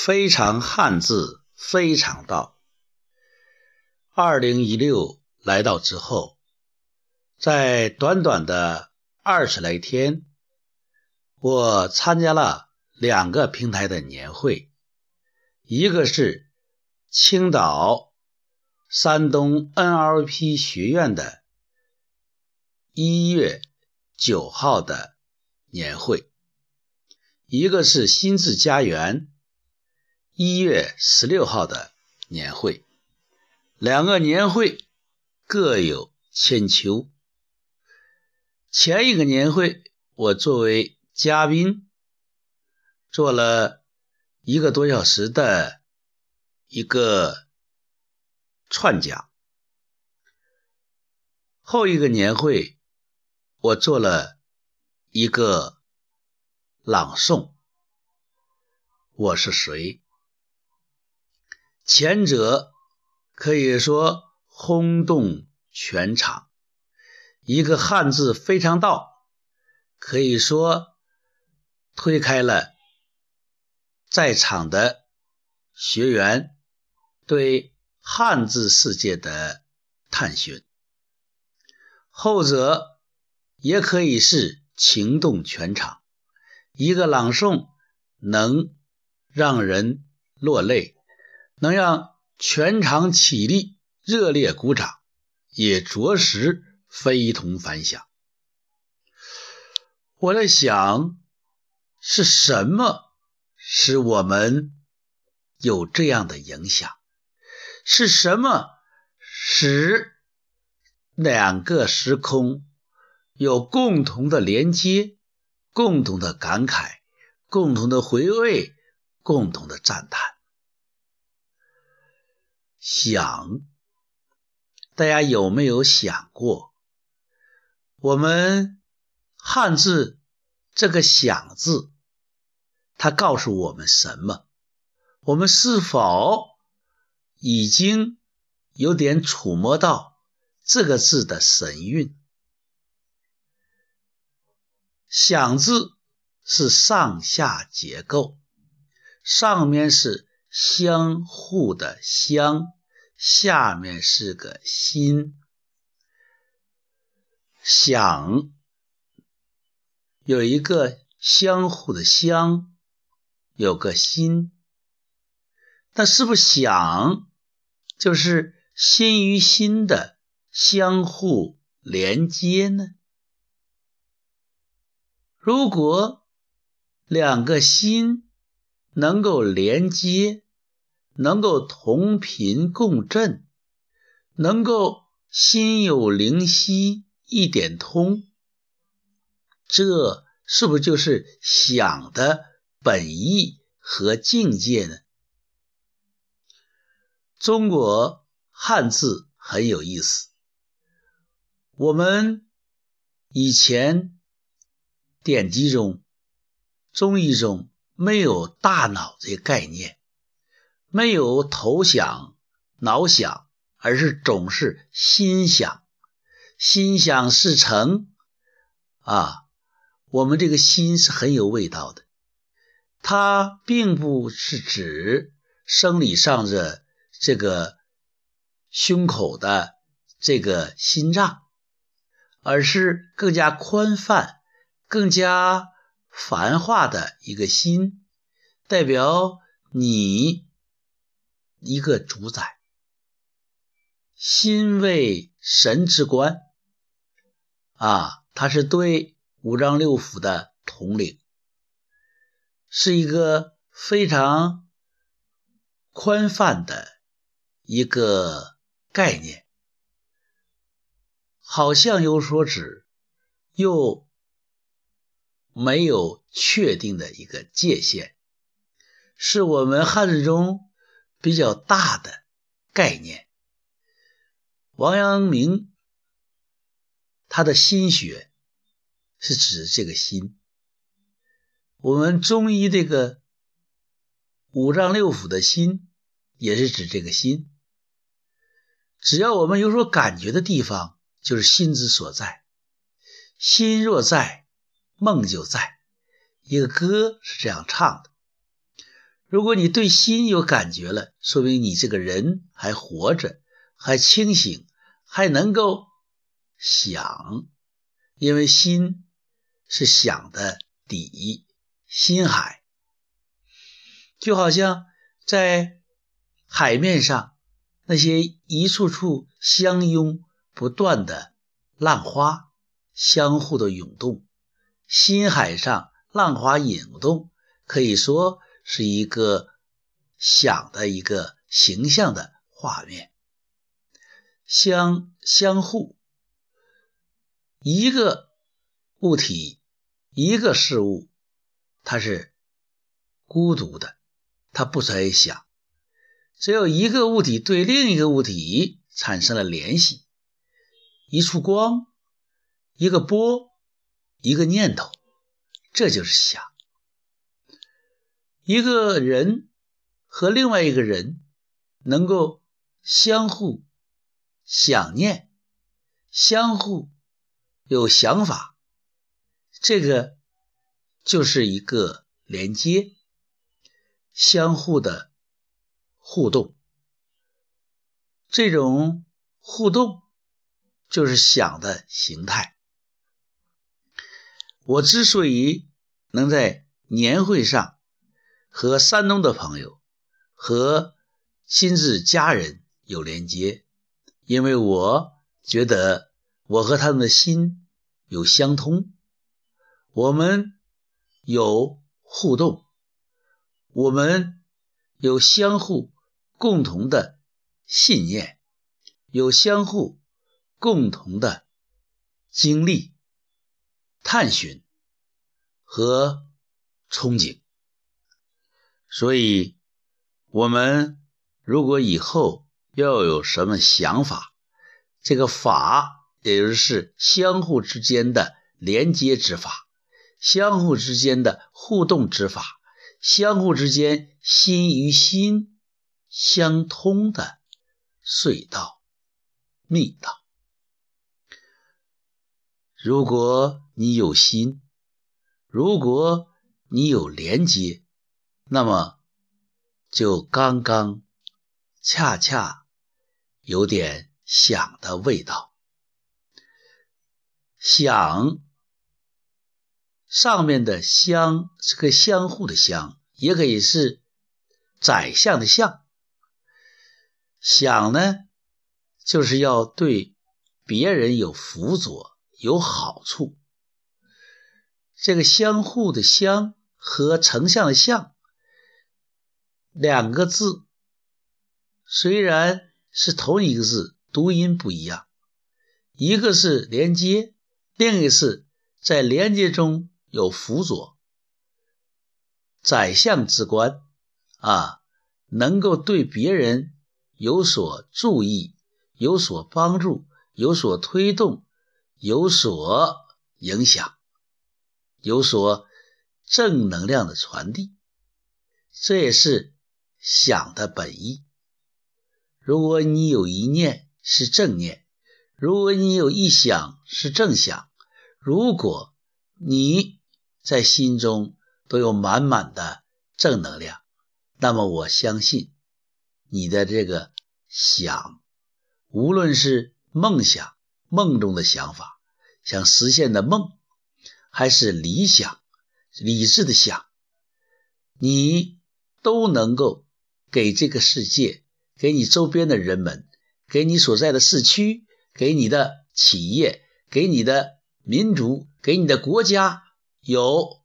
非常汉字，非常道。二零一六来到之后，在短短的二十来天，我参加了两个平台的年会，一个是青岛山东 NLP 学院的一月九号的年会，一个是心智家园。一月十六号的年会，两个年会各有千秋。前一个年会，我作为嘉宾做了一个多小时的一个串讲；后一个年会，我做了一个朗诵。我是谁？前者可以说轰动全场，一个汉字非常道，可以说推开了在场的学员对汉字世界的探寻。后者也可以是情动全场，一个朗诵能让人落泪。能让全场起立热烈鼓掌，也着实非同凡响。我在想，是什么使我们有这样的影响？是什么使两个时空有共同的连接、共同的感慨、共同的回味、共同的赞叹？想，大家有没有想过，我们汉字这个“想”字，它告诉我们什么？我们是否已经有点触摸到这个字的神韵？“想”字是上下结构，上面是相互的相。下面是个心，想有一个相互的相，有个心，那是不是想就是心与心的相互连接呢？如果两个心能够连接。能够同频共振，能够心有灵犀一点通，这是不是就是想的本意和境界呢？中国汉字很有意思，我们以前典籍中、中医中没有大脑这概念。没有头想、脑想，而是总是心想，心想事成啊！我们这个心是很有味道的，它并不是指生理上的这个胸口的这个心脏，而是更加宽泛、更加繁华的一个心，代表你。一个主宰，心为神之官啊，他是对五脏六腑的统领，是一个非常宽泛的一个概念，好像有所指，又没有确定的一个界限，是我们汉字中。比较大的概念，王阳明他的心学是指这个心。我们中医这个五脏六腑的心也是指这个心。只要我们有所感觉的地方，就是心之所在。心若在，梦就在。一个歌是这样唱的：如果你对心有感觉了，说明你这个人还活着，还清醒，还能够想，因为心是想的底，心海，就好像在海面上那些一处处相拥不断的浪花，相互的涌动，心海上浪花涌动，可以说。是一个想的一个形象的画面，相相互，一个物体，一个事物，它是孤独的，它不再想。只有一个物体对另一个物体产生了联系，一束光，一个波，一个念头，这就是想。一个人和另外一个人能够相互想念、相互有想法，这个就是一个连接、相互的互动。这种互动就是想的形态。我之所以能在年会上。和山东的朋友和亲自家人有连接，因为我觉得我和他们的心有相通，我们有互动，我们有相互共同的信念，有相互共同的经历、探寻和憧憬。所以，我们如果以后要有什么想法，这个法也就是相互之间的连接之法，相互之间的互动之法，相互之间心与心相通的隧道、密道。如果你有心，如果你有连接。那么，就刚刚恰恰有点想的味道。想上面的相是个相互的相，也可以是宰相的相。想呢，就是要对别人有辅佐、有好处。这个相互的相和丞相的相。两个字虽然是同一个字，读音不一样。一个是连接，另一个是在连接中有辅佐。宰相之官啊，能够对别人有所注意、有所帮助、有所推动、有所影响、有所正能量的传递，这也是。想的本意。如果你有一念是正念，如果你有一想是正想，如果你在心中都有满满的正能量，那么我相信你的这个想，无论是梦想、梦中的想法、想实现的梦，还是理想、理智的想，你都能够。给这个世界，给你周边的人们，给你所在的市区，给你的企业，给你的民族，给你的国家，有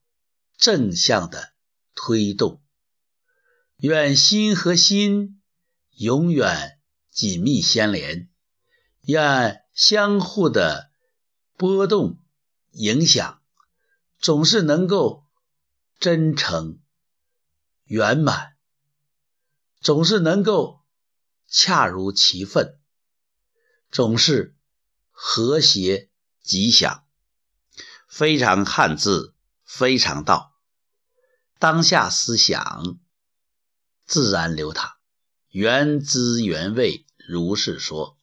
正向的推动。愿心和心永远紧密相连，愿相互的波动影响，总是能够真诚圆满。总是能够恰如其分，总是和谐吉祥，非常汉字，非常道。当下思想自然流淌，原汁原味，如是说。